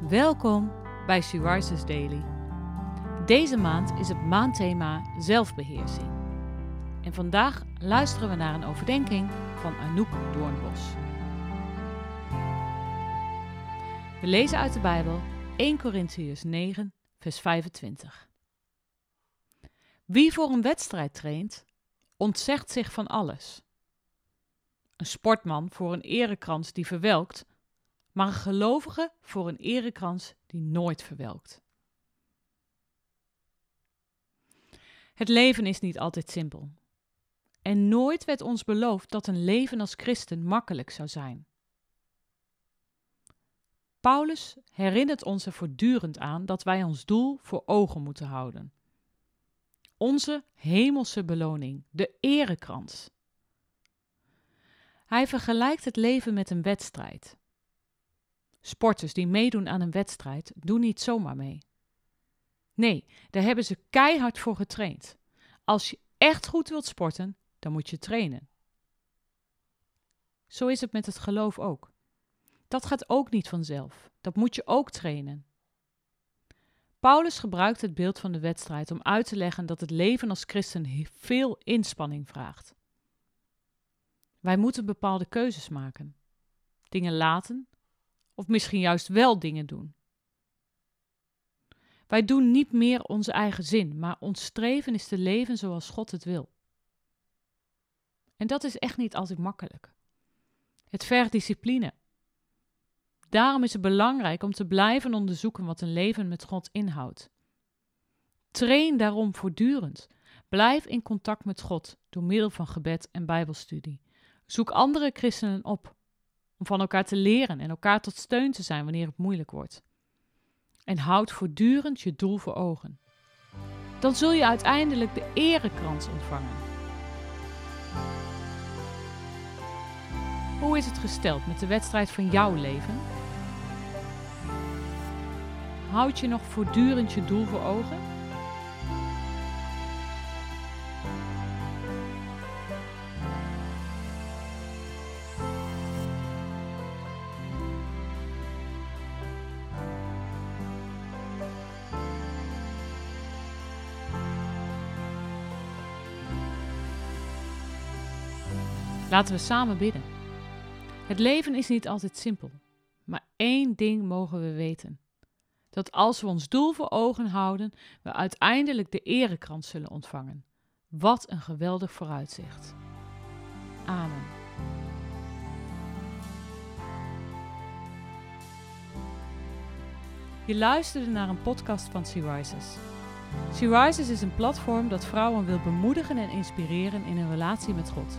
Welkom bij She Daily. Deze maand is het maandthema zelfbeheersing. En vandaag luisteren we naar een overdenking van Anouk Doornbos. We lezen uit de Bijbel 1 Corinthians 9, vers 25. Wie voor een wedstrijd traint, ontzegt zich van alles. Een sportman voor een erekrans die verwelkt, maar een gelovige voor een erekrans die nooit verwelkt. Het leven is niet altijd simpel. En nooit werd ons beloofd dat een leven als christen makkelijk zou zijn. Paulus herinnert ons er voortdurend aan dat wij ons doel voor ogen moeten houden. Onze hemelse beloning, de erekrans. Hij vergelijkt het leven met een wedstrijd. Sporters die meedoen aan een wedstrijd doen niet zomaar mee. Nee, daar hebben ze keihard voor getraind. Als je echt goed wilt sporten, dan moet je trainen. Zo is het met het geloof ook. Dat gaat ook niet vanzelf. Dat moet je ook trainen. Paulus gebruikt het beeld van de wedstrijd om uit te leggen dat het leven als christen veel inspanning vraagt. Wij moeten bepaalde keuzes maken. Dingen laten of misschien juist wel dingen doen. Wij doen niet meer onze eigen zin, maar ons streven is te leven zoals God het wil. En dat is echt niet altijd makkelijk. Het vergt discipline. Daarom is het belangrijk om te blijven onderzoeken wat een leven met God inhoudt. Train daarom voortdurend. Blijf in contact met God door middel van gebed en Bijbelstudie. Zoek andere christenen op om van elkaar te leren en elkaar tot steun te zijn wanneer het moeilijk wordt. En houd voortdurend je doel voor ogen. Dan zul je uiteindelijk de erekrans ontvangen. Hoe is het gesteld met de wedstrijd van jouw leven? Houd je nog voortdurend je doel voor ogen? Laten we samen bidden. Het leven is niet altijd simpel, maar één ding mogen we weten. Dat als we ons doel voor ogen houden, we uiteindelijk de erekrans zullen ontvangen. Wat een geweldig vooruitzicht. Amen. Je luisterde naar een podcast van Sea Rises. Sea Rises is een platform dat vrouwen wil bemoedigen en inspireren in een relatie met God.